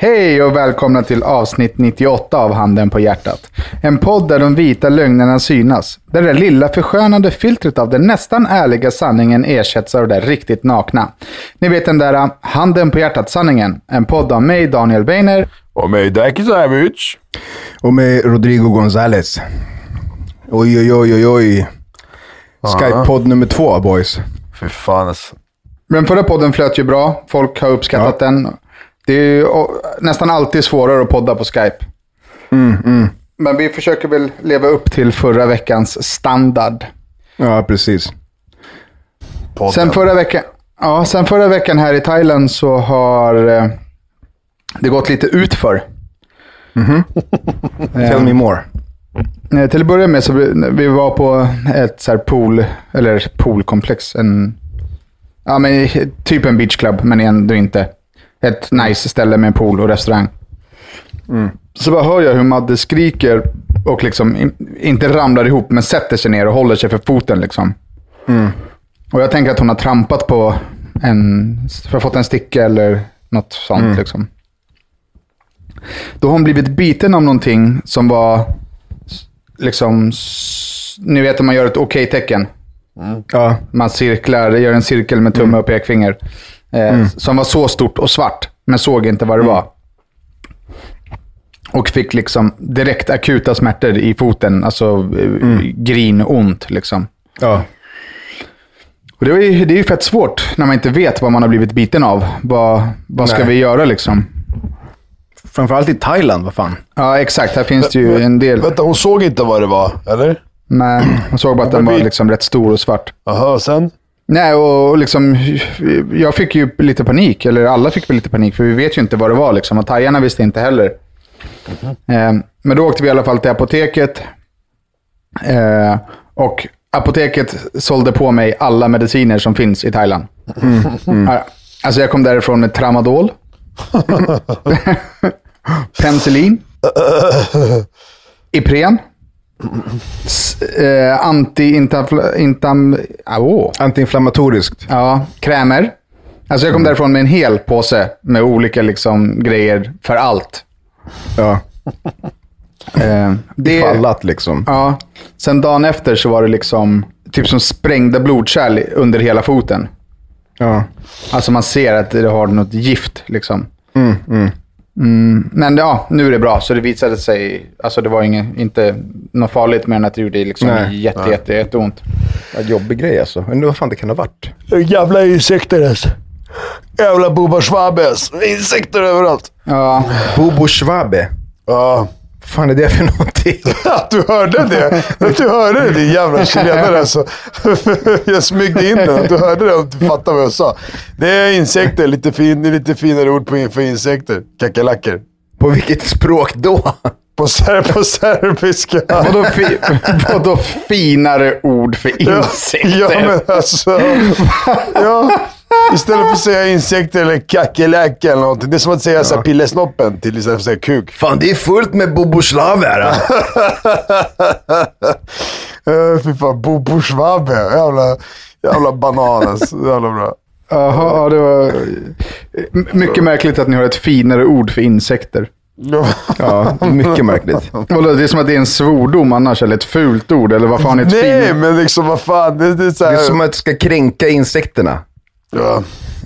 Hej och välkomna till avsnitt 98 av Handen på hjärtat. En podd där de vita lögnerna synas. Där det lilla förskönande filtret av den nästan ärliga sanningen ersätts av det där riktigt nakna. Ni vet den där uh, Handen på hjärtat-sanningen. En podd av mig, Daniel Beiner. Och mig Daki Savic. Och med Rodrigo Gonzales. Oj, oj, oj, oj, oj. Skype-podd nummer två, boys. Fy fan alltså. Den förra podden flöt ju bra. Folk har uppskattat den. Det är ju nästan alltid svårare att podda på Skype. Men vi försöker väl leva upp till förra veckans standard. Ja, precis. Podden. Sen förra, veckan, ja, sen förra veckan här i Thailand så har eh, det gått lite utför. Tell me more. Eh, till att börja med så vi, vi var på ett så här pool, eller poolkomplex. En, ja, men, typ en beachclub, men ändå inte. Ett nice ställe med en pool och restaurang. Så bara hör jag hur Madde skriker och liksom in, inte ramlar ihop, men sätter sig ner och håller sig för foten. Liksom. Och jag tänker att hon har trampat på en, för fått en sticka eller något sånt. Liksom. Då har hon blivit biten av någonting som var liksom, ni vet om man gör ett okej-tecken. Ja, Man cirklar, gör en cirkel med tumme och pekfinger. Eh, Som var så stort och svart, men såg inte vad det var. Och fick liksom direkt akuta smärtor i foten, alltså eh, grinont liksom. ja. Och det, var ju, det är ju fett svårt när man inte vet vad man har blivit biten av. Vad, vad ska Nej. vi göra liksom? Framförallt i Thailand, vad fan. Ja, exakt. Här finns det ju en del. Vänta, hon såg inte vad det var, eller? Men man såg bara att den var liksom rätt stor och svart. Jaha, sen? Nej, och liksom, jag fick ju lite panik, eller alla fick lite panik, för vi vet ju inte vad det var. Liksom, och thaierna visste inte heller. Eh, men då åkte vi i alla fall till apoteket. Eh, och apoteket sålde på mig alla mediciner som finns i Thailand. Ja, Alltså jag kom därifrån med tramadol. Penicillin. Ipren. Eh, Anti-intam... Åh. Antiinflammatoriskt. Ja, krämer. Alltså jag kom därifrån med en hel påse med olika liksom, grejer för allt. Ja. Eh, det, Fallat liksom. Ja. Sen dagen efter så var det liksom typ som sprängda blodkärl under hela foten. Ja. Alltså man ser att det har något gift liksom. Mm, men ja, nu är det bra. Så det visade sig, alltså det var inget, inte något farligt mer än att det gjorde liksom Nej. jätte, jätte, jätteont. Ja, jobbig grej alltså. Undrar vad fan det kan ha varit. Jävla insekter alltså. Jävla Bubba Schwabes. Insekter överallt. Ja, Bobo Schwabe. Ja. Vad fan är det för någonting? Att du hörde det. Att du hörde det din jävla chilenare alltså. Jag smygde in den. Att du hörde det och du fattade vad jag sa. Det är insekter. Lite, fin, lite finare ord på, för insekter. Kackerlackor. På vilket språk då? På, ser, på serbiska. vadå, fi, vadå finare ord för Ja, insekter? Ja, men alltså. Ja, Istället för att säga insekter eller kackerlacka eller någonting. Det är som att säga ja. pillesnoppen till istället för att säga kuk. Fan, det är fullt med boboslav här. uh, fy fan, boboschwabe. Jävla, jävla banan alltså. Jävla bra. Jaha, ja, det var mycket märkligt att ni har ett finare ord för insekter. Ja, mycket märkligt. Det är som att det är en svordom annars, eller ett fult ord, eller vad fan är ett Nej, fint? men liksom vad fan. Det, det, är, så här... det är som att det ska kränka insekterna. Ja,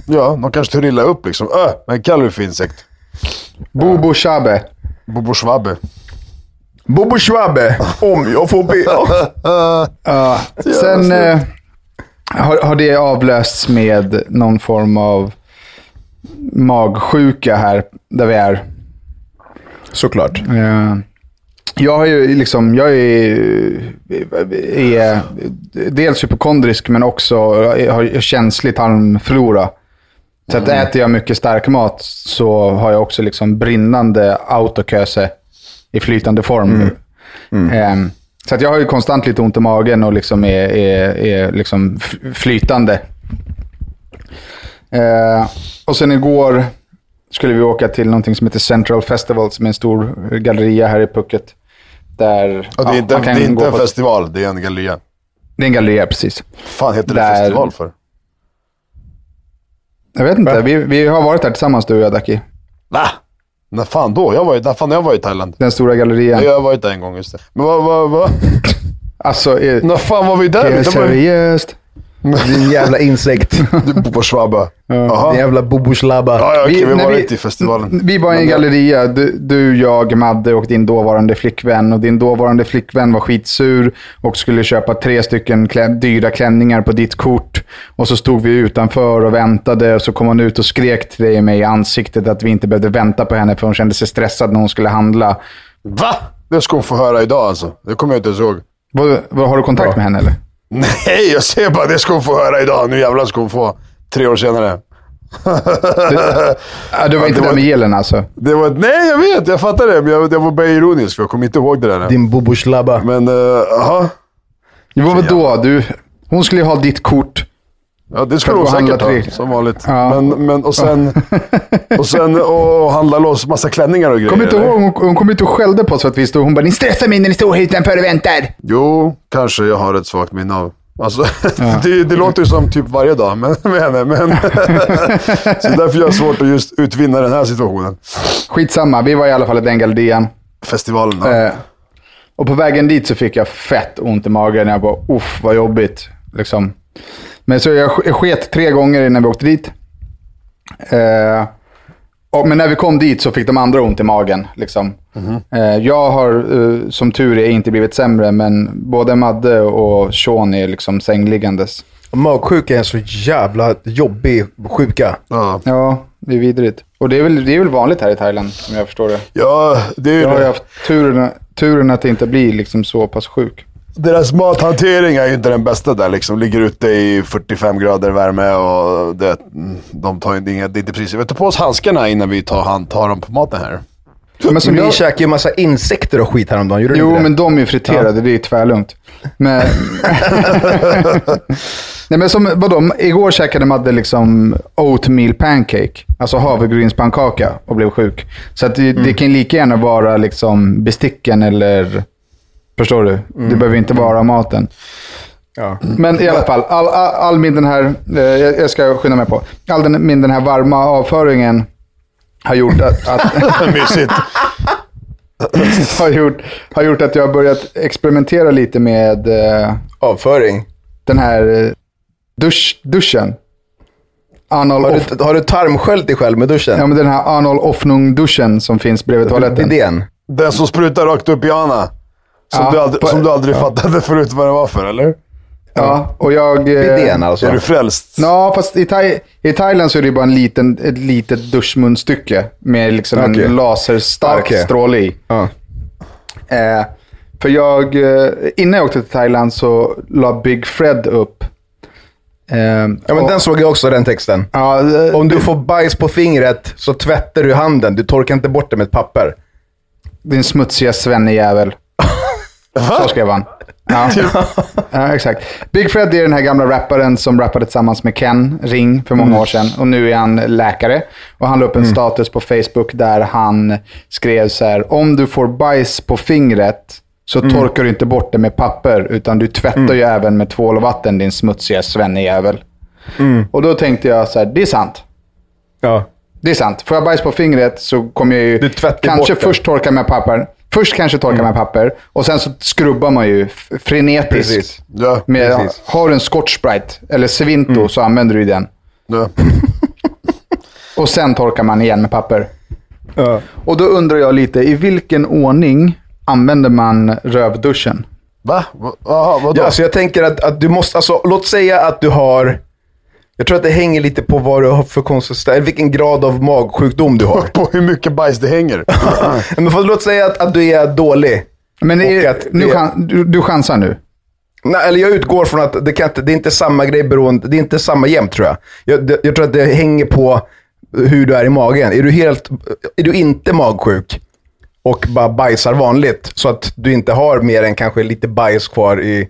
ja de kanske tar illa upp liksom. Öh, men kallar du för insekt? Bobo shabe. Bobo schwabbe. Bobo Schwabbe, om jag får be. Ja, sen eh, har, har det avlösts med någon form av magsjuka här, där vi är. Såklart. Eh, Jag har ju liksom, jag är, är dels hypokondrisk men också har känslig tarmflora. Så att äter jag mycket stark mat så har jag också liksom brinnande autoköse i flytande form. Ehm, så att jag har ju konstant lite ont i magen och liksom är, är, är liksom flytande. Eh, och sen igår skulle vi åka till någonting som heter Central Festival, som är en stor galleria här i Pucket. Där Ja, det är ja, inte, kan det är inte en festival, det är en galleria. Det är en galleria, precis. fan heter det Där- festival för? Jag vet inte, vi, vi har varit där tillsammans du och jag, Daki. Va? När fan då? Jag var ju, när fan jag var i Thailand. Den stora gallerian. Jag har varit där en gång, just det. Men vad, vad, vad? Alltså, är, När fan var vi där? är det Det ju- seriöst? Din jävla insekt. Du på Schwabba. Jaha. Din jävla boboslabba. Ja, ja, okej, vi, var inte i festivalen. Vi var i en galleria, du, du, jag, Madde och din dåvarande flickvän. Och din dåvarande flickvän var skitsur och skulle köpa tre stycken klä, dyra klänningar på ditt kort. Och så stod vi utanför och väntade och så kom hon ut och skrek till dig och mig i ansiktet att vi inte behövde vänta på henne för hon kände sig stressad när hon skulle handla. Va? Det ska hon få höra idag alltså. Det kommer jag inte ens ihåg. Vad, vad, har du kontakt med henne eller? Nej, jag säger bara det ska hon få höra idag. Nu jävlar ska hon få. Tre år senare. Ja, du var inte det där var- med gelen alltså? Det var, nej, jag vet. Jag fattar det. Men jag, jag var bara ironisk, för jag kommer inte ihåg det där. Din boboslabba. Men, jaha. Jo, vadå? Du, hon skulle ju ha ditt kort. Ja, det skulle och säkert ha, som vanligt. Ja. Men, men, och sen, och sen och handla loss massa klänningar och grejer. Kom inte ihåg, hon, hon kom inte och skällde på oss för att vi stod. Hon bara, ni stressar mig när ni står här utanför och väntar. Jo, kanske jag har ett svagt minne av. Alltså, det, det låter ju som typ varje dag med, med henne. Men så därför jag har svårt att just utvinna den här situationen. Skitsamma, vi var i alla fall i den gallerian. Festivalen då. Eh, och på vägen dit så fick jag fett ont i magen. Jag bara, uff vad jobbigt. Liksom. Men så jag, sk- jag sket tre gånger innan vi åkte dit. Eh, och, men när vi kom dit så fick de andra ont i magen. Liksom. Eh, jag har eh, som tur är inte blivit sämre, men både Madde och Sean är liksom sängliggandes. Magsjuka är en så jävla jobbig sjuka. Ja. Ja, det är vidrigt. Och det är, väl, det är väl vanligt här i Thailand, om jag förstår det. ja, det är ju Jag har det. haft turen, turen att inte bli liksom så pass sjuk. Deras mathantering är ju inte den bästa där liksom. Ligger ute i 45 grader värme och det, de tar ju inga, det är inte precis. Vi tar på oss handskarna innan vi tar, hand, tar dem på maten här. Men som jag, käkade ju massa insekter och skit häromdagen, gjorde jo, men de är friterade. Det är tvärlugnt. Men, Nej, men som, vadå? Igår käkade Madde liksom oatmeal pancake. Alltså havregrynspannkaka och blev sjuk. Så att det, Mm. det kan lika gärna vara liksom besticken eller... Förstår du? Det behöver inte vara maten. Mm. Ja. Men i alla fall, all, all, all min den här, eh, jag jag ska skynda mig på. All den, min den här varma avföringen har gjort att, att, Mysigt. har gjort, har gjort att jag har börjat experimentera lite med eh, Avföring. den här eh, dusch, duschen. Anal Har du, har du tarmsköljt dig själv med duschen? ja, men den här anal offnung-duschen som finns bredvid toaletten. Bidén? Den som sprutar rakt upp i Anna. Som, Ja, du, aldrig, på- som du aldrig fattade förut vad det var för, eller? Ja, och jag... eh, Bidén alltså? Är du frälst? Ja, fast i, Thai, i Thailand så är det bara en liten, ett litet duschmunstycke med liksom Okej. en laserstark Okej. stråle i. Ja. Eh, för jag, eh, innan jag åkte till Thailand så la Big Fred upp. Eh, Ja, men och- den såg jag också, den texten. ja, eh, Om du får bajs på fingret så tvättar du handen. Du torkar inte bort det med ett papper. Din smutsiga svennejävel. Så skrev han. Ja. ja, exakt. Big Fred är den här gamla rapparen som rappade tillsammans med Ken Ring för många år sedan. Och nu är han läkare. Och han la upp en status på Facebook där han skrev så här. Om du får bajs på fingret så torkar du inte bort det med papper. Utan du tvättar ju även med tvål och vatten din smutsiga svennejävel. Och då tänkte jag så här, det är sant. Ja. Det är sant. Får jag bajs på fingret så kommer jag ju kanske först torka med papper. Först kanske torka med papper och sen så skrubbar man ju frenetiskt. Precis. Ja, Med, precis. har du en Scotch Sprite eller Svinto så använder du den. ja. Och sen torkar man igen med papper. Ja. Och då undrar jag lite, i vilken ordning använder man rövduschen? Va? Jaha, vadå? Ja, alltså jag tänker att, att du måste, alltså låt säga att du har, jag tror att det hänger lite på vad du har för konsistens, eller vilken grad av magsjukdom du har. På hur mycket bajs det hänger. Men för, låt säga att, att du är dålig. Men är, att nu det- chan, du, du chansar nu. Nej, eller jag utgår från att det, kan inte, det är inte samma grej beroende, det är inte samma jämt tror jag. Jag, det, jag tror att det hänger på hur du är i magen. Är du, helt, är du inte magsjuk och bara bajsar vanligt, så att du inte har mer än kanske lite bajs kvar i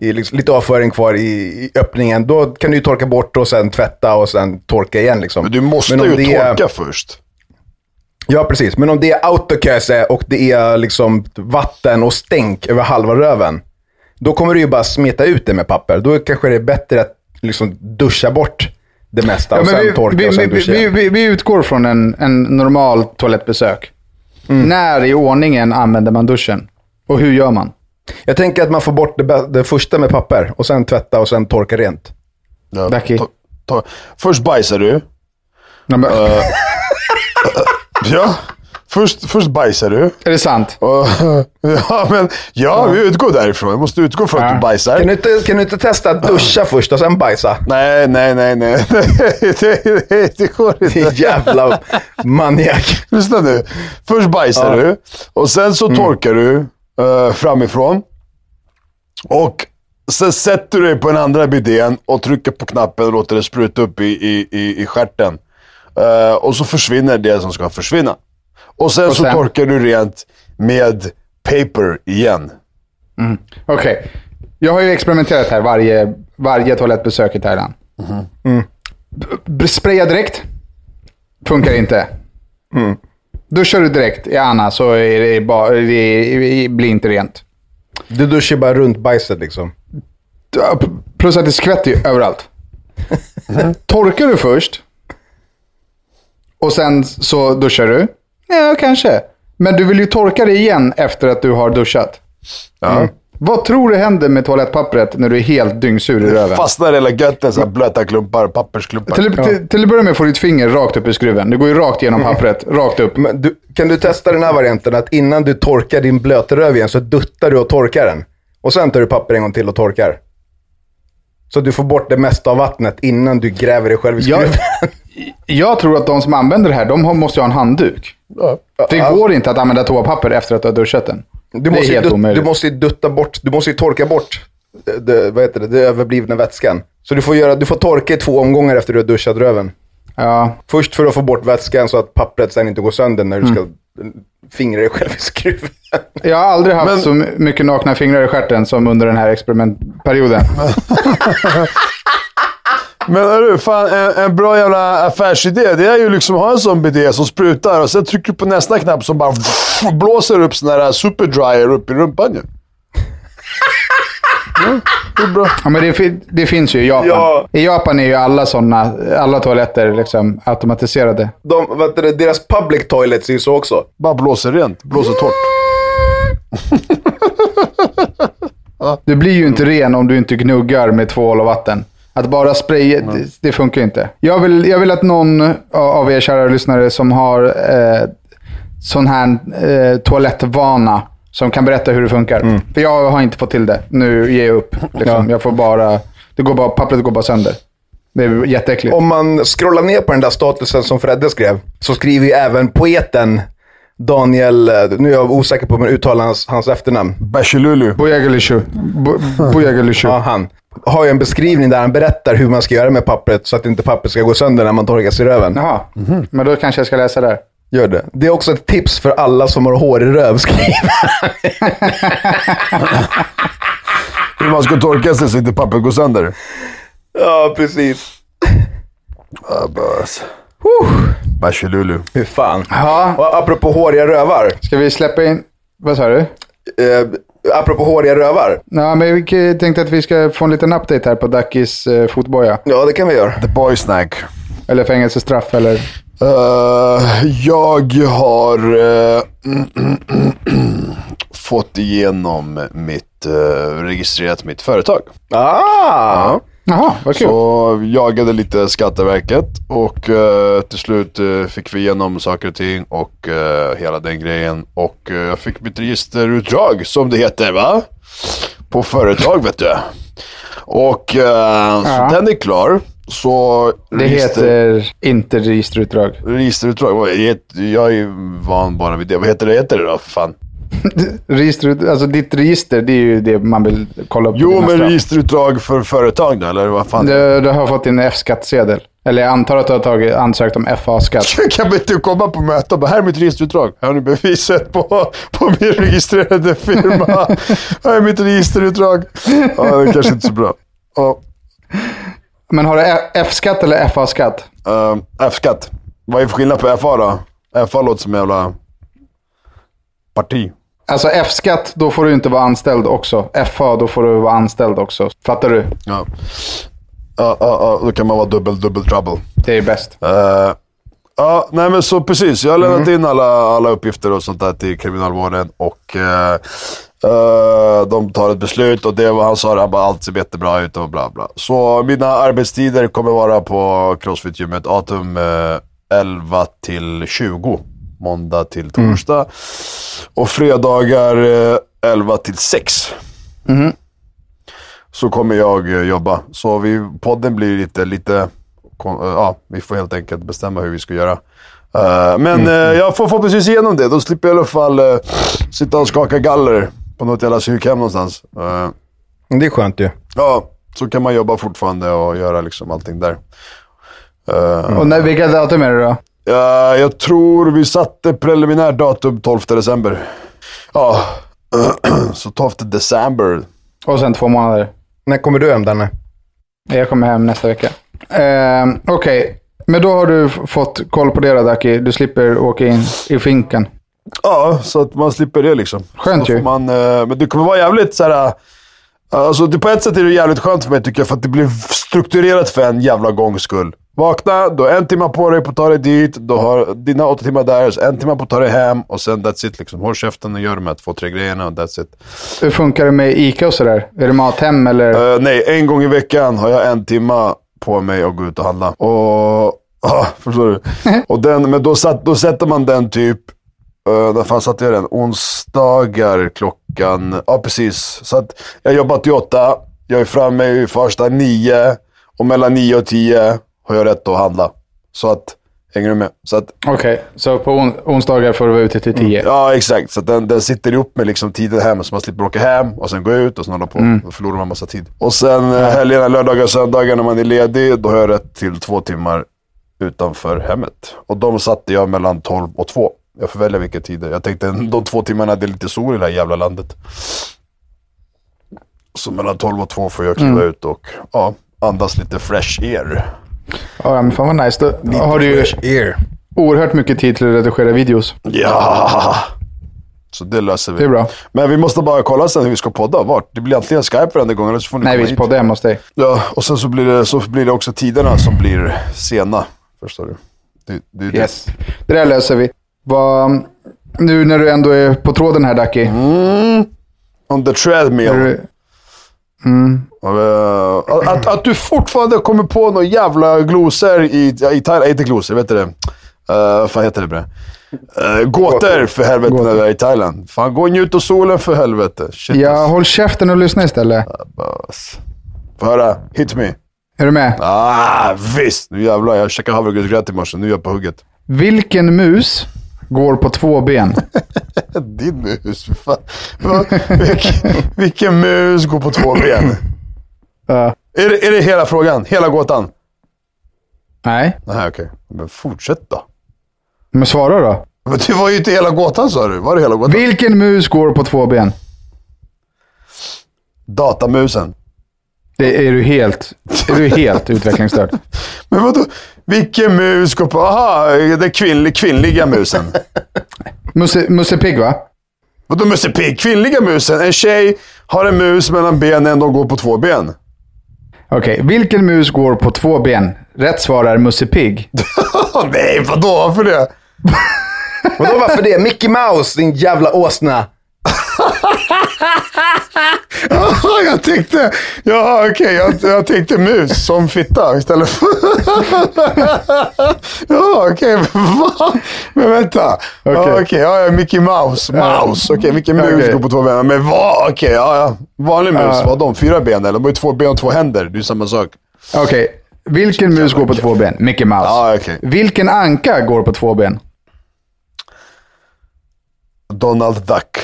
liksom, lite avföring kvar i, i öppningen, då kan du ju torka bort och sen tvätta och sen torka igen. Liksom. Men du måste Men ju är- torka först. Ja, precis. Men om det är autoköse och det är liksom vatten och stänk över halva röven, då kommer du ju bara smeta ut det med papper. Då kanske det är bättre att liksom duscha bort det mesta Ja, och sen vi, torka vi, och sen vi, duscha vi, vi, vi utgår från en, en normal toalettbesök. Mm. När i ordningen använder man duschen? Och hur gör man? Jag tänker att man får bort det, det första med papper och sen tvätta och sen torka rent. Ja, ta, ta. Först bajsar du. Ja, men- Ja, först, först bajsar du. Är det sant? Och, ja, men ja, vi utgår därifrån. Vi måste utgå från att du bajsar. Kan du inte, kan du inte testa att duscha först och sen bajsa? Nej, nej, nej, nej. det, det, det går Din inte. jävla maniak. Lyssna nu. Först bajsar du och sen så torkar du eh, framifrån. Och sen sätter du dig på den andra bidén och trycker på knappen och låter det spruta upp i, i, i, i stjärten. Eh, och så försvinner det som ska försvinna. Och sen Och så sen? torkar du rent med paper igen. Okej. Jag har ju experimenterat här varje, varje toalettbesök i Thailand. B- Spraya direkt. Funkar inte. Duschar du direkt i Anna så är det bara, det blir inte rent. Du duschar bara runt bajset liksom. Ja, Plus att det skvätter ju överallt. Torkar du först och sen så duschar du? Ja, kanske. Men du vill ju torka det igen efter att du har duschat. Mm. Vad tror du händer med toalettpappret när du är helt dyngsur i röven? Fastnar hela götten så här blöta klumpar, pappersklumpar. Till, till, till att börja med får du ditt finger rakt upp i skruven. Det går ju rakt genom pappret, rakt upp. Men du, kan du testa den här varianten att innan du torkar din blötröv igen så duttar du och torkar den. Och sen tar du papper en gång till och torkar. Så du får bort det mesta av vattnet innan du gräver dig själv i Jag, skruven. jag tror att de som använder det här, de måste ju ha en handduk. Ja. Det går inte att använda toapapper efter att du har duschat den. Du det måste, är ju helt dut, omöjligt. du måste ju dutta bort, du måste ju torka bort det, det, vad heter det, det överblivna vätskan. Så du får, göra, du får torka i två omgångar efter du har duschat röven. Ja, Först för att få bort vätskan så att pappret sen inte går sönder när du ska Mm. fingra dig själv i skruven. jag har aldrig haft Men- så mycket nakna fingrar i stjärten som under den här experimentperioden. Men hörru, fan, en, en bra jävla affärsidé, det är ju liksom att ha en sån bidé som sprutar och sen trycker du på nästa knapp som bara blåser upp sån här superdryer upp i rumpan ju. Ja, det är bra. Ja, men det, det finns ju i Japan. Ja. I Japan är ju alla sådana, alla toaletter liksom automatiserade. De, heter det, deras public toilets är ju så också. Bara blåser rent, blåser torrt. Du blir ju inte ren om du inte gnuggar med tvål och vatten. Att bara spraya, det, det funkar inte. Jag vill, jag vill att någon av er kära lyssnare som har eh, sån här eh, toalettvana som kan berätta hur det funkar. För jag har inte fått till det. Nu ger jag upp. Liksom. Jag får bara, det går bara, pappret går bara sönder. Det är jätteäckligt. Om man scrollar ner på den där statusen som Fredde skrev, så skriver ju även poeten Daniel, eh, nu är jag osäker på hur man uttalar hans, hans efternamn. Bashilulu. Bojagalishu. Bo- Bojagalishu. Ja, han. Har ju en beskrivning där han berättar hur man ska göra med pappret så att inte pappret ska gå sönder när man torkar sig i röven. Jaha, men då kanske jag ska läsa där. Gör det. Det är också ett tips för alla som har hår i röv, skriver han. hur man ska torka sig så inte pappret går sönder. Ja, precis. Bös. Bachelulu. Hur fan. Ja, Och apropå håriga rövar. ska vi släppa in... Vad sa du? Eh, apropå håriga rövar. Ja, men vi tänkte att vi ska få en liten update här på Dackis eh, fotboja. Ja, det kan vi göra. The boy snack. Eller fängelsestraff eller... Eh, jag har eh, fått igenom mitt, uh, registrerat mitt företag. Ah! Jaha, vad kul. Så jagade lite Skatteverket och eh, till slut eh, fick vi igenom saker och ting och eh, hela den grejen. Och eh, jag fick mitt registerutdrag som det heter va? På företag vet du. Och eh, Ja. så den är klar. Så Det heter inte registerutdrag. registerutdrag. Jag är van bara vid det. Vad heter det, heter det då? för Fan. Registerut, alltså ditt register, det är ju det man vill kolla upp. Jo, men registerutdrag för företag då, eller vad fan? Du, du har fått din F-skattsedel. Eller jag antar att du har tagit, ansökt om FA-skatt. kan inte komma på möte och bara, här är mitt registerutdrag. Här har ni beviset på, på min registrerade firma. här är mitt registerutdrag. Ja, det är kanske inte så bra. Ja, Men har du F-skatt eller FA-skatt? eh, F-skatt. Vad är för skillnad på FA då? FA låter som jävla parti. Alltså F-skatt, då får du inte vara anställd också. FA, då får du vara anställd också. Fattar du? Ja. Ja, ja, ja, då kan man vara dubbel, dubbel trouble. Det är bäst. Eh, ja, nej men så precis. Jag har lämnat in alla, alla uppgifter och sånt där till kriminalvården och eh, eh, de tar ett beslut och det var han sa, han bara allt ser jättebra ut och bla bla. Så mina arbetstider kommer vara på Crossfit-gymmet Atum eh, 11 till 20. Måndag till torsdag. Och fredagar eh, 11 till 6 så kommer jag eh, jobba. Så vi, podden blir lite, lite, eh, ja, vi får helt enkelt bestämma hur vi ska göra. Eh, men eh, jag får förhoppningsvis igenom det. Då slipper jag i alla fall eh, sitta och skaka galler på något jävla psykhem någonstans. Eh, Det är skönt ju. ja, så kan man jobba fortfarande och göra liksom allting där. Eh, Och när, vilka datum är det då? Ja, jag tror vi satte preliminärt datum 12 december. Ja, så 12 december. Och sen två månader. När kommer du hem Danne? Jag kommer hem nästa vecka. Eh, Okej, men då har du fått koll på det då, Daki. Du slipper åka in i finken. Ja, så att man slipper det liksom. Skönt ju. man, eh, men det kommer vara jävligt så här. Alltså, det, på ett sätt är det jävligt skönt för mig tycker jag, för att det blir strukturerat för en jävla gångs skull. Vakna, du har en timme på dig på att ta dig dit, du har dina åtta timmar där, så en timme på att ta dig hem och sen that's it. Liksom. Håll käften och gör de här två, tre grejerna och that's it. Hur funkar det med ICA och sådär? Är det mathem eller? Eh, nej, en gång i veckan har jag en timma på mig att gå ut och handla. Och, ja, förstår du? och den, men då, satt, då sätter man den typ, uh, när fan satte jag den? Onsdagar klockan, ja precis. Så att jag jobbar till åtta, jag är framme i första nio och mellan nio och tio har jag rätt att handla. Så att, hänger du med? Okej, så på on- onsdagar får du vara ute till tio. Ja, exakt. Så den, den sitter ihop med liksom tiden hem, så man slipper åka hem och sen gå ut och sen hålla på. Då förlorar man massa tid. Och sen eh, helgerna, lördagar och söndagar när man är ledig, då har jag rätt till två timmar utanför hemmet. Och de satte jag mellan 12 och 2. Jag får välja vilka tider. Jag tänkte de två timmarna, det är lite sol i det här jävla landet. Så mellan 12 och 2 får jag kliva ut och ja, andas lite fresh air. Ja, men fan vad nice. Då har du ju oerhört mycket tid till att redigera videos. Ja! Så det löser vi. Det är bra. Men vi måste bara kolla sen hur vi ska podda. Vart? Det blir antingen Skype varenda gång eller så får ni Nej, komma vi poddar hemma hos dig. Ja, och sen så blir, det, så blir det också tiderna som blir sena. Förstår du? Det, det. Yes. Det där löser vi. Vad, nu när du ändå är på tråden här, Daki. Mm. On the treadmill. Du, Uh, att, att, att du fortfarande kommer på några jävla glosor i, i Thailand. Inte glosor, vet du det? Uh, vad fan heter det bre? Uh, gåtor för helvete när du är i Thailand. Fan, gå och njut av solen för helvete. Shit, ja, ass. håll käften och lyssna istället. Ass. Få höra. Hit me. Är du med? Ah, visst! Nu jävlar, jag käkade havregrynsgröt i morse. Nu är jag på hugget. Vilken mus går på två ben? Din mus, fan. Vilken, vilken mus går på två ben? Ja. Är det, är det hela frågan? Hela gåtan? nej, Nej, okej. Men fortsätt då. men svara då. Men det var ju inte hela gåtan sa du. Var det hela gåtan? Vilken mus går på två ben? Datamusen. Det är du helt, är du helt utvecklingsstörd. Men vadå? Vilken mus går på... Aha, den kvinnliga, kvinnliga musen. Musse, Musse Pigg va? Vadå Musse Pigg? Kvinnliga musen. En tjej har en mus mellan benen och går på två ben. Okej, vilken mus går på två ben? Rätt svar är Musse Pigg. Nej, vadå? Varför det? Vadå varför det? Mickey Mouse, din jävla åsna. Jaha, jag tänkte... Ja, okej. jag, jag tänkte mus som fitta istället för... ja, okej. va? Men vänta. Okej, okay. ja, ja, Mickey Mouse. Mouse. Okej, vilken mus Okej. går på två ben? Men vad? Okej, ja, ja. Vanlig mus, Ja. vad de? Fyra ben eller? De har ju två ben och två händer. Det är ju samma sak. Okej, vilken mus går på två ben? Mickey Mouse. Ja, okej. Vilken anka går på två ben? Donald Duck.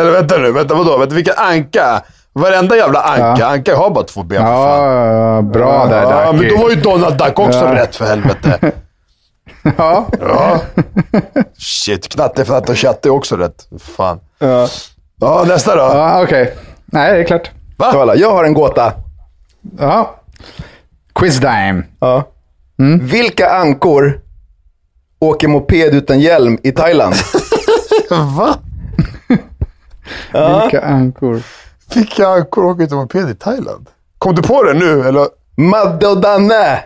Eller vänta nu, vänta vadå? Vänta, vilken anka? Varenda jävla anka. Ja. Anka har bara två ben för fan. Ja, bra där Ja, men Ducky. då var ju Donald Duck också Ja. rätt för helvete. Ja. Ja. Shit, Knatte, Fnatte och Tjatte är också rätt. Fan. Ja, nästa då. Ja, okej. Nej, det är klart. Va? Kolla, jag har en gåta. Ja. Quiz time. Ja. Vilka ankor åker moped utan hjälm i Thailand? Va? Vilka ankor? Vilka ankor åker inte moped i Thailand? Kom du på det nu eller? Madde och Danne!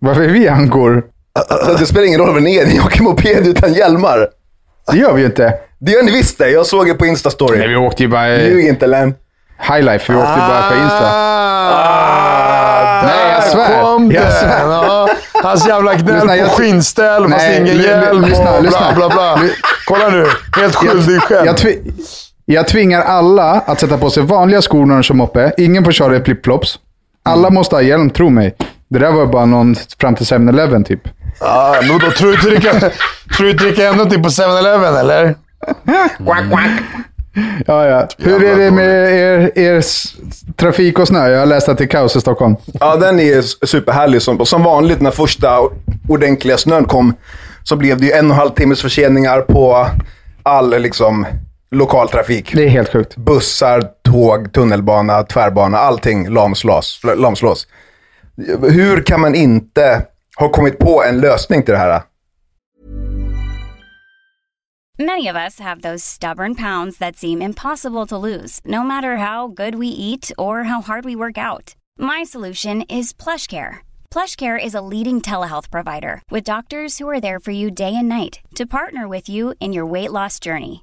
Varför är vi ankor? Så det spelar ingen roll vad ni är, ni åker moped utan hjälmar. Det gör vi ju inte. Det gör ni visst det, jag såg det på Nej, Insta-story. vi åkte ju bara... Ljug inte Len. Highlife, vi åkte ju bara för Insta. Ah, Nej, jag svär. Kom Jag den. svär. Ja, hans jävla gnäll på jag- skinnställ fast Nej, ingen hjälm lyssna, och bla lyssna. bla bla. Ly- Kolla nu, helt skyldig själv. Jag, tvi- jag tvingar alla att sätta på sig vanliga skor när de kör moppe. Ingen får köra i flipflops. Alla måste ha hjälm, tro mig. Det där var bara någon fram till 7-Eleven typ. Ja, men då tror du inte inte dricka hem någonting på 7-Eleven eller? Ja, ja. Hur är det med er, er trafik och snö? Jag har läst att det är kaos i Stockholm. Ja, den är superhärlig. Som, som vanligt när första ordentliga snön kom så blev det ju en och en halv timmes förseningar på all liksom, lokaltrafik. Det är helt sjukt. Bussar, tåg, tunnelbana, tvärbana, allting lamslås. lamslås. Hur kan man inte ha kommit på en lösning till det här? Many of us have those stubborn pounds that seem impossible to lose, no matter how good we eat or how hard we work out. My solution is PlushCare. PlushCare is a leading telehealth provider with doctors who are there for you day and night to partner with you in your weight loss journey.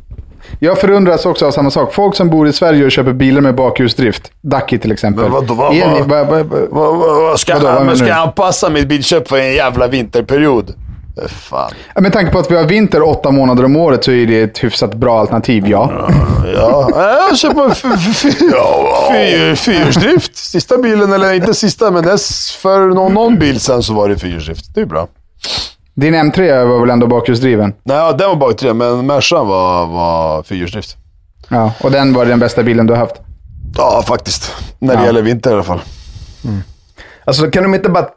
Jag förundras också av samma sak. Folk som bor i Sverige och köper bilar med bakhjulsdrift. Ducky till exempel. Men vadå, vad- Är ni- vad- vad- vad- vad- Vad, vad, vad ska, Vadå, vad jag, menar ska du? jag anpassa mitt bilköp för en jävla vinterperiod? Eh, Fan. Ja, Med tanke på att vi har vinter åtta månader om året så är det ett hyfsat bra alternativ, ja. Ja, jag köper en f- f- f- fyr- fyrhjulsdrift. Sista bilen, eller inte sista, men dess, för någon, någon bil sen så var det fyrhjulsdrift. Det är bra. Din M3 var väl ändå bakhjulsdriven? Nej, ja, den var baktre, men Mercan var, var fyrhjulsdrift. Ja, och den var den bästa bilen du har haft. Ja, faktiskt. När det Ja. gäller vinter i alla fall. Alltså kan de inte bara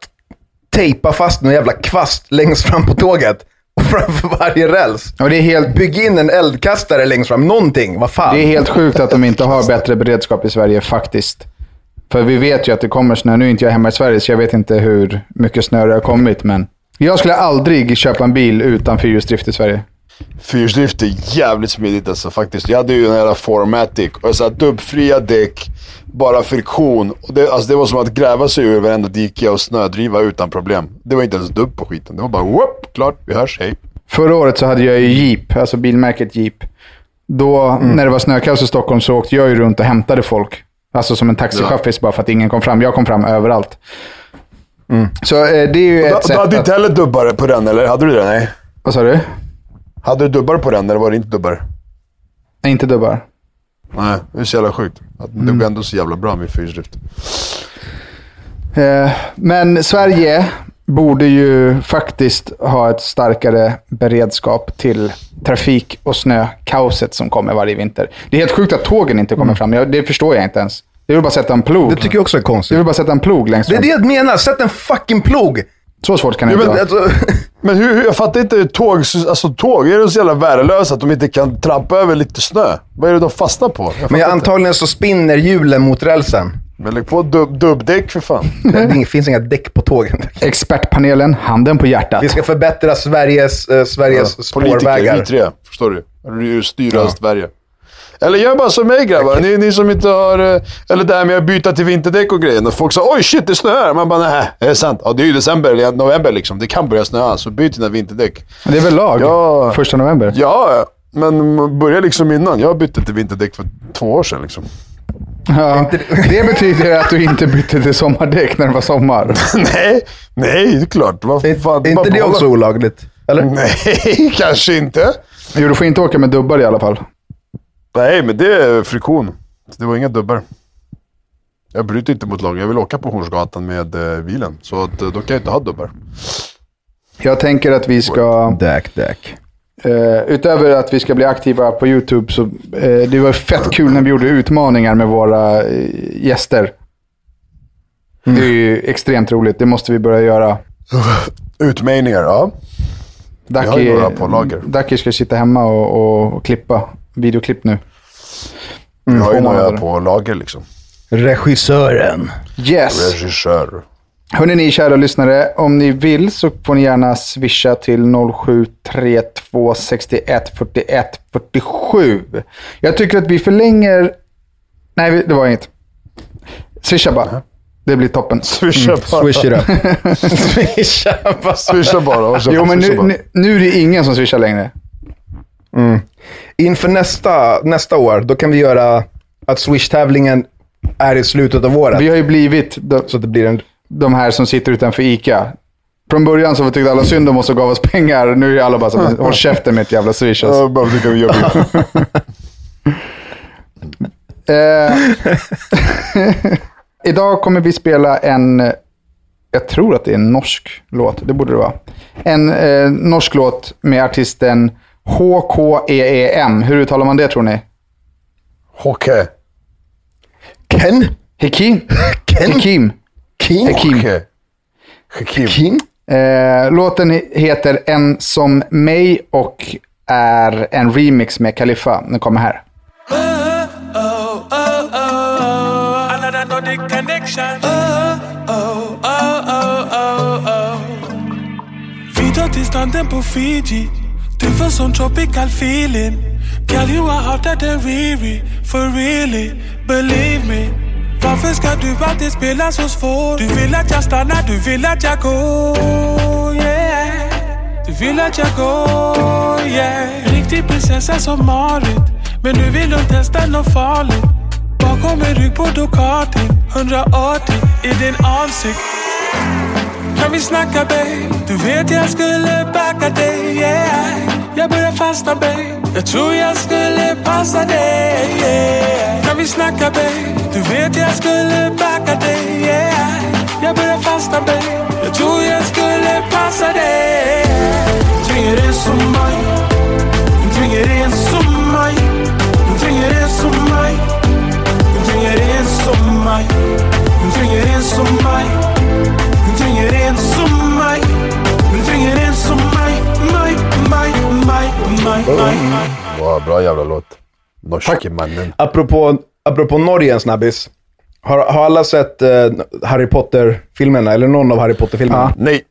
tejpa fast någon jävla kvast längst fram på tåget? Framför varje räls. Och det är helt, Bygg in en eldkastare längst fram. Någonting. Vad fan. det är helt sjukt att de inte har bättre beredskap i Sverige faktiskt. För vi vet ju att det kommer snö. Nu är inte jag hemma i Sverige så jag vet inte hur mycket snö det har kommit. Men jag skulle aldrig köpa en bil utan fyrhjulsdrift i Sverige. Fyrhjulsdrift är jävligt smidigt alltså faktiskt. Jag hade ju den här Formatic och så här dubbfria däck, bara friktion. Och det, alltså det var som att gräva sig ur varenda dike och snödriva utan problem. Det var inte ens dubb på skiten. Det var bara whoop, klart, vi hörs, hej. Förra året så hade jag ju Jeep, alltså bilmärket Jeep. Då, när det var snökaos i Stockholm så åkte jag ju runt och hämtade folk. Alltså som en taxichaffis bara för att ingen kom fram. Jag kom fram överallt. Så eh, det är ju Du, ett du sätt hade att... inte heller dubbare på den, eller hade du det? Nej. Vad sa du? Hade du dubbar på den, eller var det inte dubbar? Nej, inte dubbar. Nej, det är så jävla sjukt. Att Det går ändå så jävla bra med fyrhjulsdrift. Eh, Men Sverige borde ju faktiskt ha ett starkare beredskap till trafik och snökaoset som kommer varje vinter. Det är helt sjukt att tågen inte kommer fram. Jag, det förstår jag inte ens. Jag vill bara sätta en plog. Det tycker jag också är Jag konstigt. vill bara sätta en plog längst Det är fram. det jag menar. Sätt en fucking plog! Så svårt kan det Ja, inte men, vara. alltså, Men hur, hur, jag fattar inte hur tåg, alltså tåg, är de så jävla värdelösa att de inte kan trampa över lite snö? Vad är det de fastnar på? Jag men jag, inte. antagligen så spinner hjulen mot rälsen. Men lägg på dubb, dubbdäck för fan. Det finns inga däck på tågen. Expertpanelen, handen på hjärtat. Vi ska förbättra Sveriges, eh, Sveriges Politiker, spårvägar. vi tre. Förstår du? Du styr Sverige. Eller gör bara som mig grabbar. Ni, ni som inte har... eh, Eller det här med att byta till vinterdäck och grejer. Och folk sa oj shit det snöar. Man bara nej, är det sant? Ja det är ju december eller november liksom. Det kan börja snöa. Så byt dina vinterdäck. Det är väl lag? Ja. Första november. Ja, men man börjar liksom innan. Jag bytte till vinterdäck för två år sedan liksom. Ja. Det betyder att du inte bytte till sommardäck när det var sommar. nej, nej det är klart. Vad fan, är inte det också olagligt? Eller? Nej, kanske inte. Jo, du får inte åka med dubbar i alla fall. Nej, men det är friktion. Det var inga dubbar. Jag bryter inte mot lagen. Jag vill åka på Hornsgatan med eh, bilen. Så att, eh, då kan jag inte ha dubbar. Jag tänker att vi ska, Däck, däck. eh, utöver att vi ska bli aktiva på YouTube, så eh, det var fett kul när vi gjorde utmaningar med våra eh, gäster. Det är ju extremt roligt. Det måste vi börja göra. Utmaningar, ja. Jag har ju några på lager. Ducky ska sitta hemma och, och, och klippa videoklipp nu. Jag har ju några på lager liksom. Regissören. Yes! Regissör. Hörrni ni kära lyssnare, om ni vill så får ni gärna swisha till 0732 61 41 47. Jag tycker att vi förlänger... Nej, det var inget. Swisha bara. Det blir toppen. Swisha bara. Swish it up. Swisha bara. Swisha bara. Jo, men nu, nu, nu är det ingen som swishar längre. Inför nästa, nästa år, då kan vi göra att Swish-tävlingen är i slutet av året. Vi har ju blivit de, Så det blir en... de här som sitter utanför ICA. Från början så tyckte alla synd om oss och gav oss pengar. Nu är alla bara så håll käften med ett jävla swish. alltså. Bara tycker det. Eh, idag kommer vi spela en, jag tror att det är en norsk låt, det borde det vara. En eh, norsk låt med artisten HKEEM. Hur uttalar man det tror ni? Okej. Ken? Hekim? Ken? Hekim. Kim? Hekim. Okej. Hakim. Kim? Eh, låten heter En som mig och är en remix med Khalifa. Den kommer här. Oh. Video till stranden på Fiji. Du får sån tropical feeling. Girl you are hotter than weary, For really, believe me. Varför ska du alltid spela så svår? Du vill att jag stannar, du vill att jag går. Yeah. Du vill att jag går, yeah. Riktig prinsessa som Marit. Men nu vill hon testa något farligt. Bakom en rygg på Ducati 180 i din ansikt vi snacka babe? Du vet jag skulle backa dig yeah. Jag börjar fastna babe Jag tror jag skulle passa dig yeah. Kan vi snacka babe? Du vet jag skulle backa dig yeah. Jag börjar fastna babe Jag tror jag skulle passa dig Tvingar en som mig Tvingar en som mig Tvingar en som mig Du trenger en som meg. Du trenger en som meg. Wow, bra jävla låt. Norske mannen. Apropå, apropå Norge en snabbis. Har, har alla sett eh, Harry Potter-filmerna? Eller någon av Harry Potter-filmerna? Nej.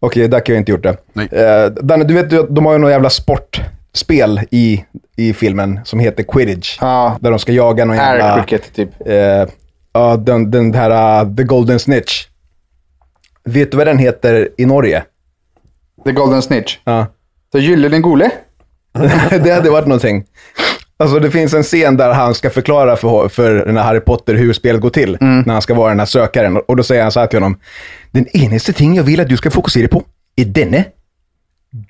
Okej, där kan jag inte gjort det. Nej. Eh, Danne, du vet ju att de har ju något jävla sportspel i, i filmen som heter Quidditch. Ja. Där de ska jaga någon Air jävla... cricket typ. Eh, ja, den, den här uh, The Golden Snitch. Vet du vad den heter i Norge? The Golden Snitch. Ja. Så Gyllene Gole? det hade varit någonting. Alltså det finns en scen där han ska förklara för, för den här Harry Potter hur spelet går till. När han ska vara den här sökaren. Och då säger han så här till honom. Den enaste ting jag vill att du ska fokusera på är denne.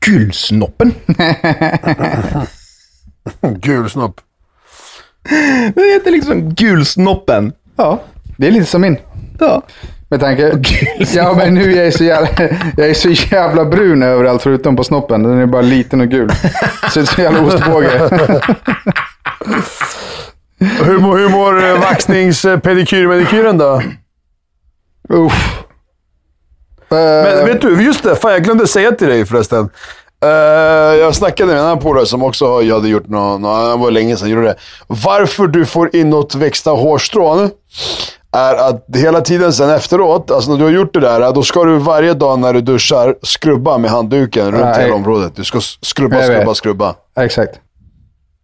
Gulsnoppen. Gul snopp. Det heter liksom Gulsnoppen. Ja, det är lite som min. Ja. Med tanke... Ja, men nu är jag så jävla, jag är så jävla brun överallt förutom på snoppen. Den är bara liten och gul. Så det är så jävla ostbåge. Hur, mår- hur mår eh, vaxnings eh, pedikyr-medikyren då? Uff. Men vet du, just det. Fan, jag glömde säga till dig förresten. Eh, jag snackade med en annan polare som också hade gjort något, nå- det var länge sedan, gjorde det. Varför du får inåtväxta hårstrån är att hela tiden sen efteråt, alltså när du har gjort det där, då ska du varje dag när du duschar skrubba med handduken runt Nej. hela området. Du ska skrubba, skrubba, skrubba. Exakt.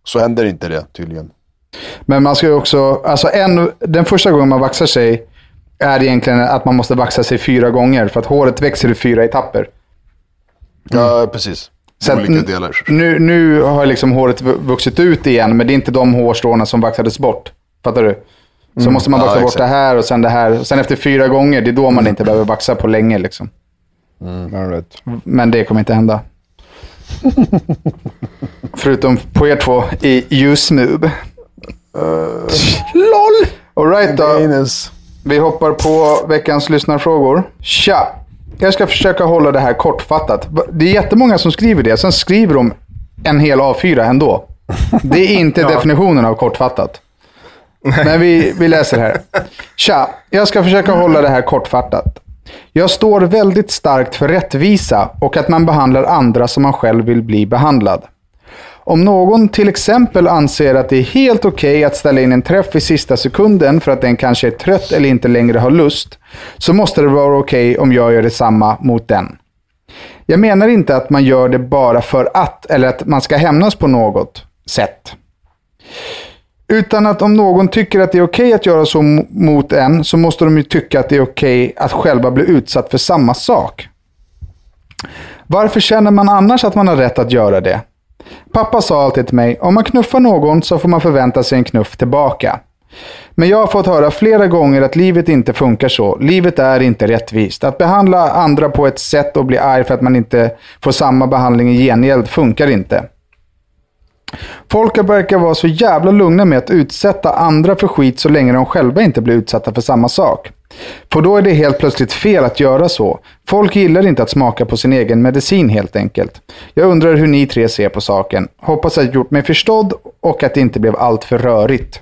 Så händer inte det tydligen. Men man ska ju också, alltså en, den första gången man vaxar sig är egentligen att man måste vaxa sig fyra gånger för att håret växer i fyra etapper. Ja, precis. Så Olika delar. Nu, nu har liksom håret vu- vuxit ut igen, men det är inte de hårstråna som vaxades bort. Fattar du? Så Mm. måste man vaxa Ja, bort exakt. det här och sen det här. Och sen efter fyra gånger, det är då man inte behöver vaxa på länge. Liksom. All right. Men det kommer inte hända. Förutom på er två i U-smooth. LOL! Alright då. Vi hoppar på veckans lyssnarfrågor. Tja! Jag ska försöka hålla det här kortfattat. Det är jättemånga som skriver det, sen skriver de en hel A4 ändå. Det är inte definitionen av kortfattat. Men vi, vi läser här. Tja! Jag ska försöka hålla det här kortfattat. Jag står väldigt starkt för rättvisa och att man behandlar andra som man själv vill bli behandlad. Om någon till exempel anser att det är helt okej att ställa in en träff i sista sekunden för att den kanske är trött eller inte längre har lust, så måste det vara okej om jag gör detsamma mot den. Jag menar inte att man gör det bara för att, eller att man ska hämnas på något sätt. Utan att om någon tycker att det är okej att göra så mot en, så måste de ju tycka att det är okej att själva bli utsatt för samma sak. Varför känner man annars att man har rätt att göra det? Pappa sa alltid till mig, om man knuffar någon så får man förvänta sig en knuff tillbaka. Men jag har fått höra flera gånger att livet inte funkar så. Livet är inte rättvist. Att behandla andra på ett sätt och bli arg för att man inte får samma behandling i gengäld funkar inte. Folk verkar vara så jävla lugna med att utsätta andra för skit så länge de själva inte blir utsatta för samma sak. För då är det helt plötsligt fel att göra så. Folk gillar inte att smaka på sin egen medicin helt enkelt. Jag undrar hur ni tre ser på saken. Hoppas att jag gjort mig förstådd och att det inte blev allt för rörigt.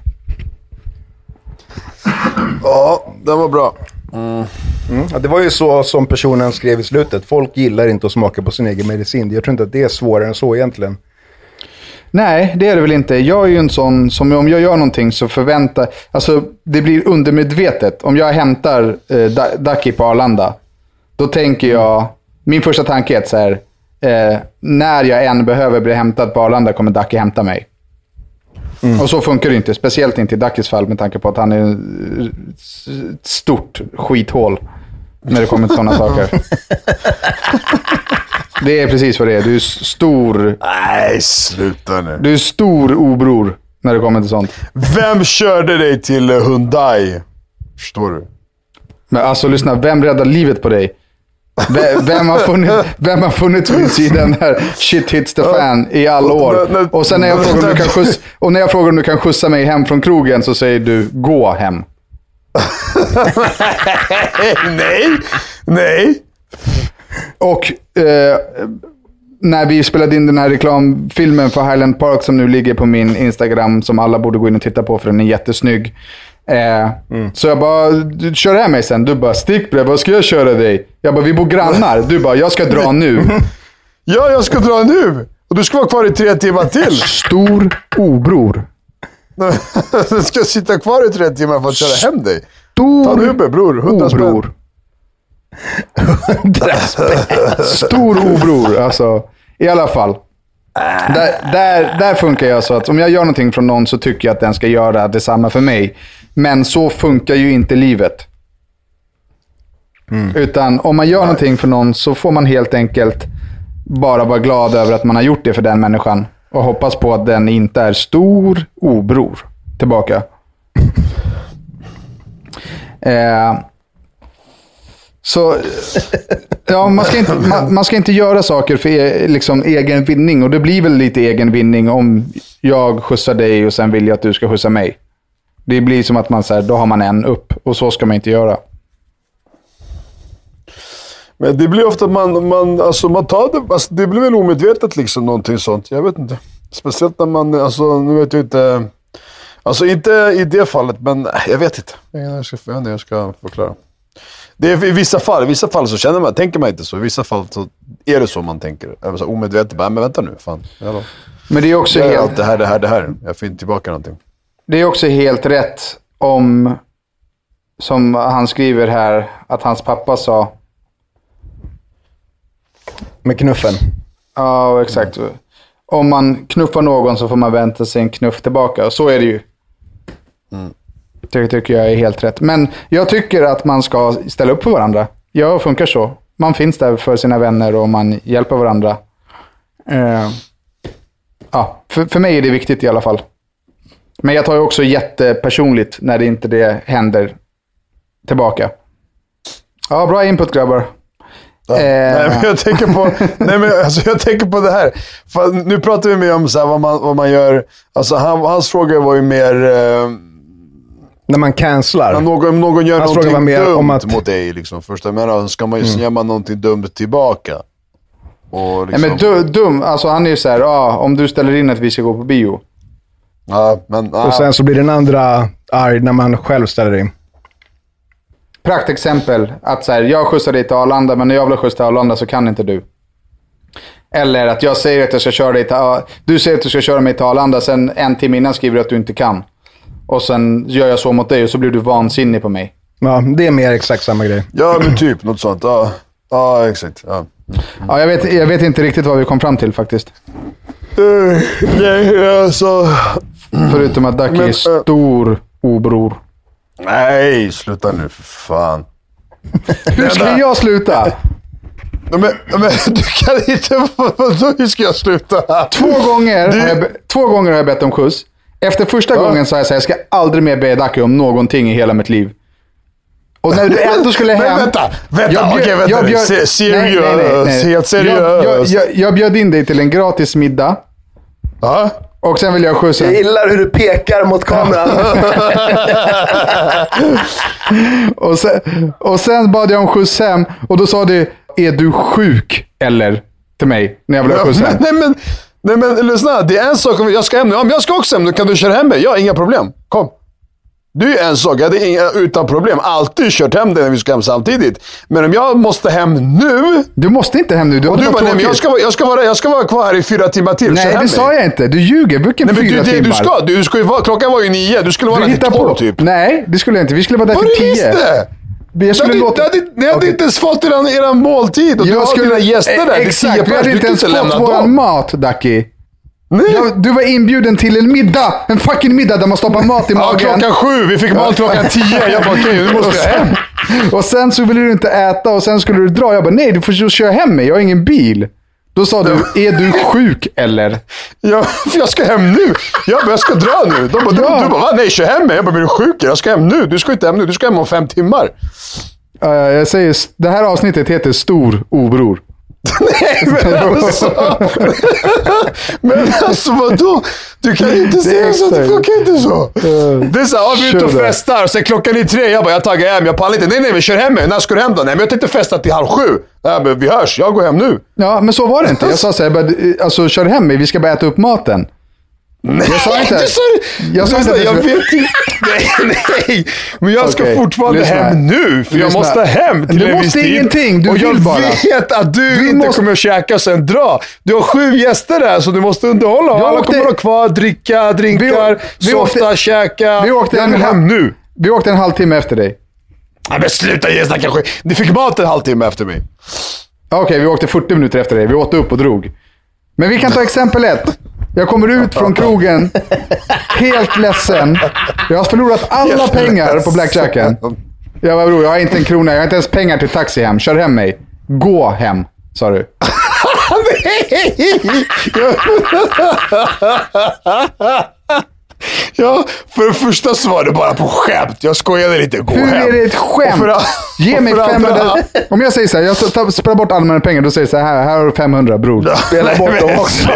Ja, den var bra. Ja, det var ju så som personen skrev i slutet. Folk gillar inte att smaka på sin egen medicin. Jag tror inte att det är svårare än så egentligen. Nej, det är det väl inte. Jag är ju en sån som om jag gör någonting så förväntar... Alltså, det blir undermedvetet. Om jag hämtar eh, Ducky på Arlanda, då tänker jag... Min första tanke är att så här, eh, när jag än behöver bli hämtad på Arlanda kommer Ducky hämta mig. Och så funkar det inte. Speciellt inte i Duckys fall med tanke på att han är ett stort skithål när det kommer till sådana saker. Det är precis vad det är. Du är stor Nej, sluta nu. du är stor obror när det kommer till sånt. Vem körde dig till eh, Hyundai? Förstår du? Men alltså lyssna, vem räddar livet på dig? Ve- Vem har funnit, vem har funnits vid sidan där shit hits the fan i alla år? Och sen när jag frågar om du kan skjuts, och när jag frågar om du kan skjutsa mig hem från krogen så säger du gå hem. nej, nej. Och eh, när vi spelade in den här reklamfilmen för Highland Park som nu ligger på min Instagram som alla borde gå in och titta på för den är jättesnygg. Eh, Så jag bara, du kör hem mig sen. Du bara, stickbre, vad ska jag köra dig? Jag bara, vi bor grannar. Du bara, jag ska dra nu. Ja, jag ska dra nu. Och du ska vara kvar i tre timmar till. Stor obror. du ska sitta kvar i tre timmar för att köra hem dig. Stor Ta en Uber bror, 100 spänn. Stor obror, alltså. I alla fall. Där, där, där funkar jag så att om jag gör någonting från någon så tycker jag att den ska göra detsamma för mig. Men så funkar ju inte livet. Utan om man gör någonting för någon så får man helt enkelt bara vara glad över att man har gjort det för den människan. och hoppas på att den inte är stor obror tillbaka. Eh, så ja, man, ska inte, man, man ska inte göra saker för e, liksom, egen vinning. Och det blir väl lite egen vinning om jag skjutsar dig och sen vill jag att du ska skjutsa mig. Det blir som att man så här, då har man en upp och så ska man inte göra. Men det blir ofta man, man, alltså man tar det, alltså det blir väl omedvetet liksom någonting sånt. Jag vet inte. Speciellt när man, alltså nu vet jag inte. Alltså inte i det fallet, men jag vet inte. Jag ska, jag vet inte, jag ska förklara. Det är i vissa fall, i vissa fall så känner man, tänker man inte så. I vissa fall så är det så man tänker. Alltså, omedvetet bara, men vänta nu, fan. Jävlar. Men det är också Jag gör helt... allt det här, det här, det här. Jag får inte tillbaka någonting. Det är också helt rätt om, som han skriver här, att hans pappa sa. Med knuffen. Ja, exakt. Om man knuffar någon så får man vänta sig en knuff tillbaka. Och så är det ju. Det tycker jag är helt rätt. Men jag tycker att man ska ställa upp för varandra. Jag funkar så. Man finns där för sina vänner och man hjälper varandra. Eh, ja, för, för mig är det viktigt i alla fall. Men jag tar ju också jättepersonligt när det inte det händer tillbaka. Ja, bra input grabbar. Ja. Eh. Nej, men jag tänker på, nej, men alltså, jag tänker på det här. För nu pratar vi mer om så här, vad, man, vad man gör. Alltså, han, hans fråga var ju mer... Eh, När man cancelar. när någon, någon gör fråga någonting mer dumt om att- mot dig. Liksom, första, jag menar, ska man, Mm. gör man någonting dumt tillbaka. Och Nej, liksom, men du, dum, alltså han är ju så här, ja, om du ställer in att vi ska gå på bio. ja, men, ja, Och sen så blir den andra arg när man själv ställer in. Praktexempel, att så här, jag skjutsar dig till Arlanda, men när jag vill skjutsa till Arlanda så kan inte du. Eller att jag säger att jag ska köra dig till, du säger att du ska köra mig till Arlanda, sen en timme innan skriver du att du inte kan. Och sen gör jag så mot dig och så blir du vansinnig på mig. Ja, det är mer exakt samma grej. ja, men typ något sånt. Ja, ja exakt. Ja. Ja, jag, vet, jag vet inte riktigt vad vi kom fram till faktiskt. Eh, nej, alltså... Förutom att Ducky Men, är eh, stor obror. Nej, sluta nu för fan. Hur ska jag sluta? Men, men du kan inte... Vadå, hur ska jag sluta? Två gånger, Du- har jag, be- två gånger har jag bett om skjuts. Efter första gången sa jag så här, jag ska aldrig mer be Ducky om någonting i hela mitt liv. Och när du ändå skulle Men hem... vänta, vänta, Jag bjöd- okej, vänta jag bjöd- Se- seriös, Nej, nej, nej, nej. helt Jag, jag, seriöst. jag, jag bjöd in dig till en gratis middag. Ja? Och sen vill jag skjutsa. Jag gillar hur du pekar mot kameran. Och sen, och sen bad jag om skjuts hem. Och då sa du, är du sjuk eller? Till mig, när jag ville ha skjuts hem. nej, men, nej men lyssna, det är en sak om jag ska hem nu. Ja, men jag ska också hem nu. Kan du köra hem mig? Ja, inga problem. Kom. Det är en sak. Jag hade inga, utan problem alltid kört hem dig när vi ska hem samtidigt. Men om jag måste hem nu. Du måste inte hem nu. Du Och du bara nej, men jag ska, vara- jag, ska vara, jag ska vara kvar här i fyra timmar till. Nej, det mig. sa jag inte. Du ljuger. Vilken Nej, men fyra du, timmar? du ska, du ska ju vara, klockan var ju nio. Du skulle vara Du där till tolv typ. Nej, det skulle jag inte. Vi skulle vara där Vad till du tio. visste? Jag skulle låta... hade, ni hade Okej. inte ens fått eran, eran måltid och du har dina gäster där. Det är tio Exakt, vi pers. hade inte ens fått dem. mat, Ducky. Jag, du var inbjuden till en middag. En fucking middag där man stoppar mat i Ja, magen. klockan sju. Vi fick mat klockan tio. Jag bara, okej, nu måste jag hem. Och sen så ville du inte äta och sen skulle du dra. Jag bara, nej du får ju köra hem mig. Jag har ingen bil. Då sa du, är du sjuk eller? Jag, jag ska hem nu. Jag bara, jag ska dra nu. De bara, Ja. du, du bara, va? Nej, kör hem mig. Jag bara, blir du sjuk? Jag ska hem nu. Du ska inte hem nu. Du ska hem om fem timmar. Uh, jag säger, det här avsnittet heter Stor obror. Nej, men alltså. men alltså vadå? Du kan inte säga så. Det funkar inte så. Det är så här, ja, vi är ute och festar. Sen klockan är tre. Jag bara, jag taggar hem. Jag pallar inte. Nej, nej, men kör hem mig. När ska du hem då? Nej, men jag tänkte festa till halv sju. Nej, men vi hörs. Jag går hem nu. Ja, men så var det inte. Jag sa så här, bara, alltså kör hem mig, vi ska bara äta upp maten. Nej, Jag sa inte- du sa jag sa inte att jag jag vet inte. Nej, nej. Men jag ska Okej, fortfarande lyssna. hem nu. För jag Lyssna. måste hem till Du en måste viss tid. ingenting, du Och jag vill bara. vet att du, Du inte måste- kommer att käka och sen dra. Du har sju gäster där så du måste underhålla. Jag alla åkte- kommer att ha kvar, dricka, drinkar, vi softa, åkte- käka. vi åkte jag en vill halv- hem nu. Vi åkte en halvtimme efter dig. Nej, men sluta ge snacka skit. Ni fick mat en halvtimme efter mig. Okej, vi åkte 40 minuter efter dig. Vi åt upp och drog. Men vi kan ta exempel ett. Jag kommer ut från krogen, helt ledsen. Jag har förlorat alla pengar på blackjacken. Jag bara, bror, jag har inte en krona. Jag har inte ens pengar till taxi hem. Kör hem mig. Gå hem, sa du. Ja, för det första så var det bara på skämt. Jag skojade lite. Gå Hur hem. är det ett skämt? för Ge mig för andra- 500. Om jag säger så här, jag tar- spelar bort allmänna pengar, då säger jag så här, här har du 500 bror. Spela bort dem också.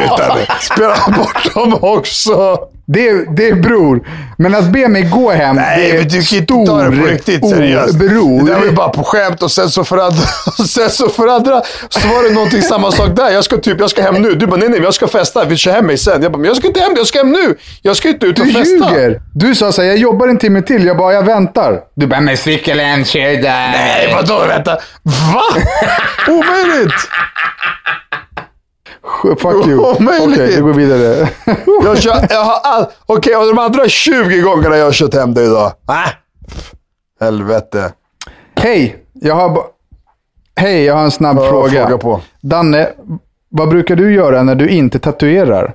Spela bort dem också. Det är, det är bror. Men att be mig gå hem, Nej, det är men du kan inte ta det på riktigt seriöst. Bror. Det där var ju bara på skämt och sen så för andra, sen så, för andra så var det någonting samma sak där. Jag ska typ, jag ska hem nu. Du bara, nej nej, jag ska festa. Vi kör hem mig sen. Jag bara, men jag ska inte hem, jag ska hem nu. Jag ska inte ut och Du festa. Ljuger. Du sa så här, jag jobbar en timme till. Jag bara, jag väntar. Du bara, men cykeln, kör där. Nej, vadå vänta? Va? Omöjligt! Fuck you. Okej, Omöjligt. vi går vidare. Jag kör, jag har all, Okej, och de andra 20 gångerna jag har kört hem dig idag. Ah. Helvete. Hej, jag har... Hej, jag har en snabb fråga. fråga. Danne, vad brukar du göra när du inte tatuerar?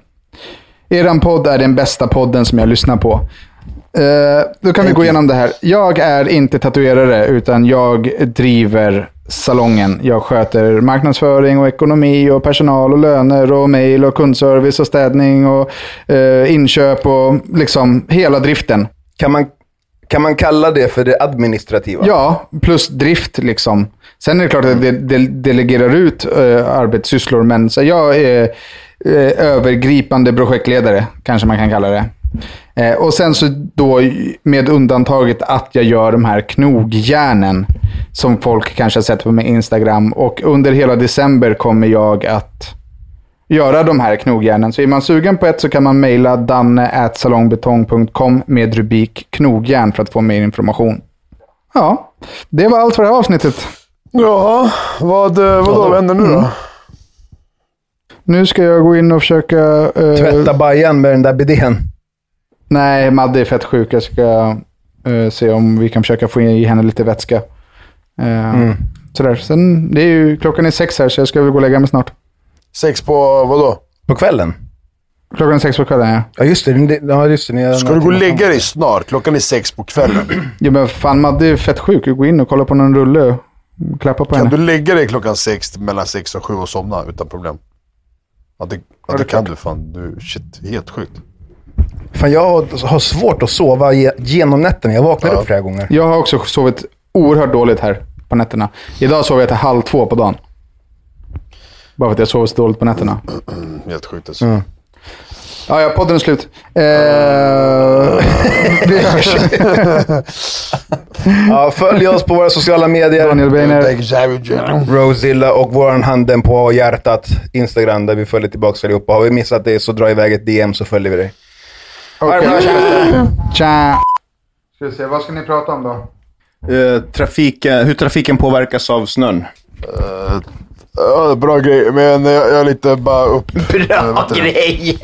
Eran podd är den bästa podden som jag lyssnar på. Eh, då kan vi gå igenom det här. Jag är inte tatuerare, utan jag driver salongen. Jag sköter marknadsföring och ekonomi och personal och löner och mail och kundservice och städning och eh, inköp och liksom hela driften. Kan man, kan man kalla det för det administrativa? Ja, plus drift liksom. Sen är det klart att det, det delegerar ut uh, arbetssysslor, men så jag är övergripande projektledare, kanske man kan kalla det. Eh, och sen så då med undantaget att jag gör de här knogjärnen som folk kanske har sett på min Instagram. Och under hela december kommer jag att göra de här knogjärnen. Så är man sugen på ett så kan man mejla danne.salongbetong.com med rubrik knogjärn för att få mer information. Ja, det var allt för det här avsnittet. Ja, vad, eh, vadå, vad händer nu då? Nu ska jag gå in och försöka... eh, Tvätta bajan med den där bidén. Nej, Madde är fett sjuk. Jag ska eh, se om vi kan försöka få i henne lite vätska. Eh, Sådär. Sen, det är ju, klockan är sex här, så jag ska väl gå och lägga mig snart. Sex på vadå? På kvällen? Klockan är sex på kvällen, ja. Ja, just det. Ja, just det. Ska du gå och lägga dig snart? Klockan är sex på kvällen. ja men fan, Madde är fett sjuk. Gå in och kolla på någon rulle och klappa på Kan henne. du lägga dig klockan sex, mellan sex och sju och somna utan problem? Ja, det, ja, det kan du fan. Du, shit, helt sjukt. Fan, jag har- svårt att sova ge- genom nätterna. Jag vaknar upp flera gånger. Jag har också sovit oerhört dåligt här på nätterna. Idag sov jag till halv två på dagen. Bara för att jag sover så dåligt på nätterna. Helt sjukt alltså. Ja, ja, podden är slut. Eh, vi hörs. Ja, följ oss på våra sociala medier. Daniel Beiner. Rosilla och våran handen på hjärtat. Instagram där vi följer tillbaka allihopa. Har vi missat det så dra iväg ett DM så följer vi dig. Okej. Tja. Ska vi se, vad ska ni prata om då? Eh, trafiken, hur trafiken påverkas av snön. Ja, bra grej, men jag, jag är lite bara upp... Bra grejer!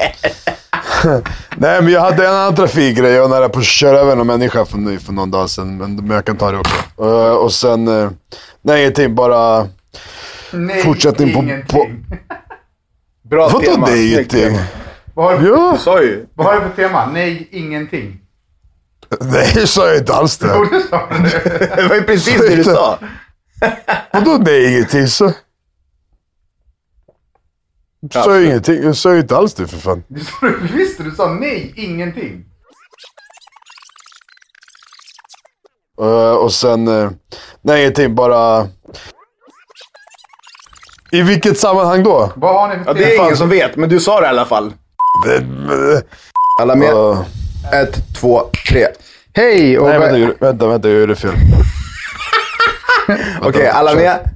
Nej, men jag hade en annan trafikgrej. Jag var nära på att köra över någon människa för, för någon dag sedan. Men, men jag kan ta det också. Eh, och sen... Uh, nej, ingenting. Bara Nej, fortsättning på... på Bra vadå tema. Snyggt ingenting? Vad har, Ja, Du sa ju. vad har du för tema? Nej, ingenting. nej, jag sa jag inte alls det. det sa du. Det var ju precis det du sa. Vadå nej, ingenting? Så... Jag sa ju ingenting. Jag sa ju inte alls det för fan. Du visst, du sa nej, ingenting. Eh, och sen... eh, nej, ingenting. Bara... I vilket sammanhang då? Vad har ni för Ja, det är ingen som vet, men du sa det i alla fall. Alla med? eh, Ett, två, tre. Hej! Och nej, vänta, vänta, vänta, jag gjorde fel. Okej, alla med?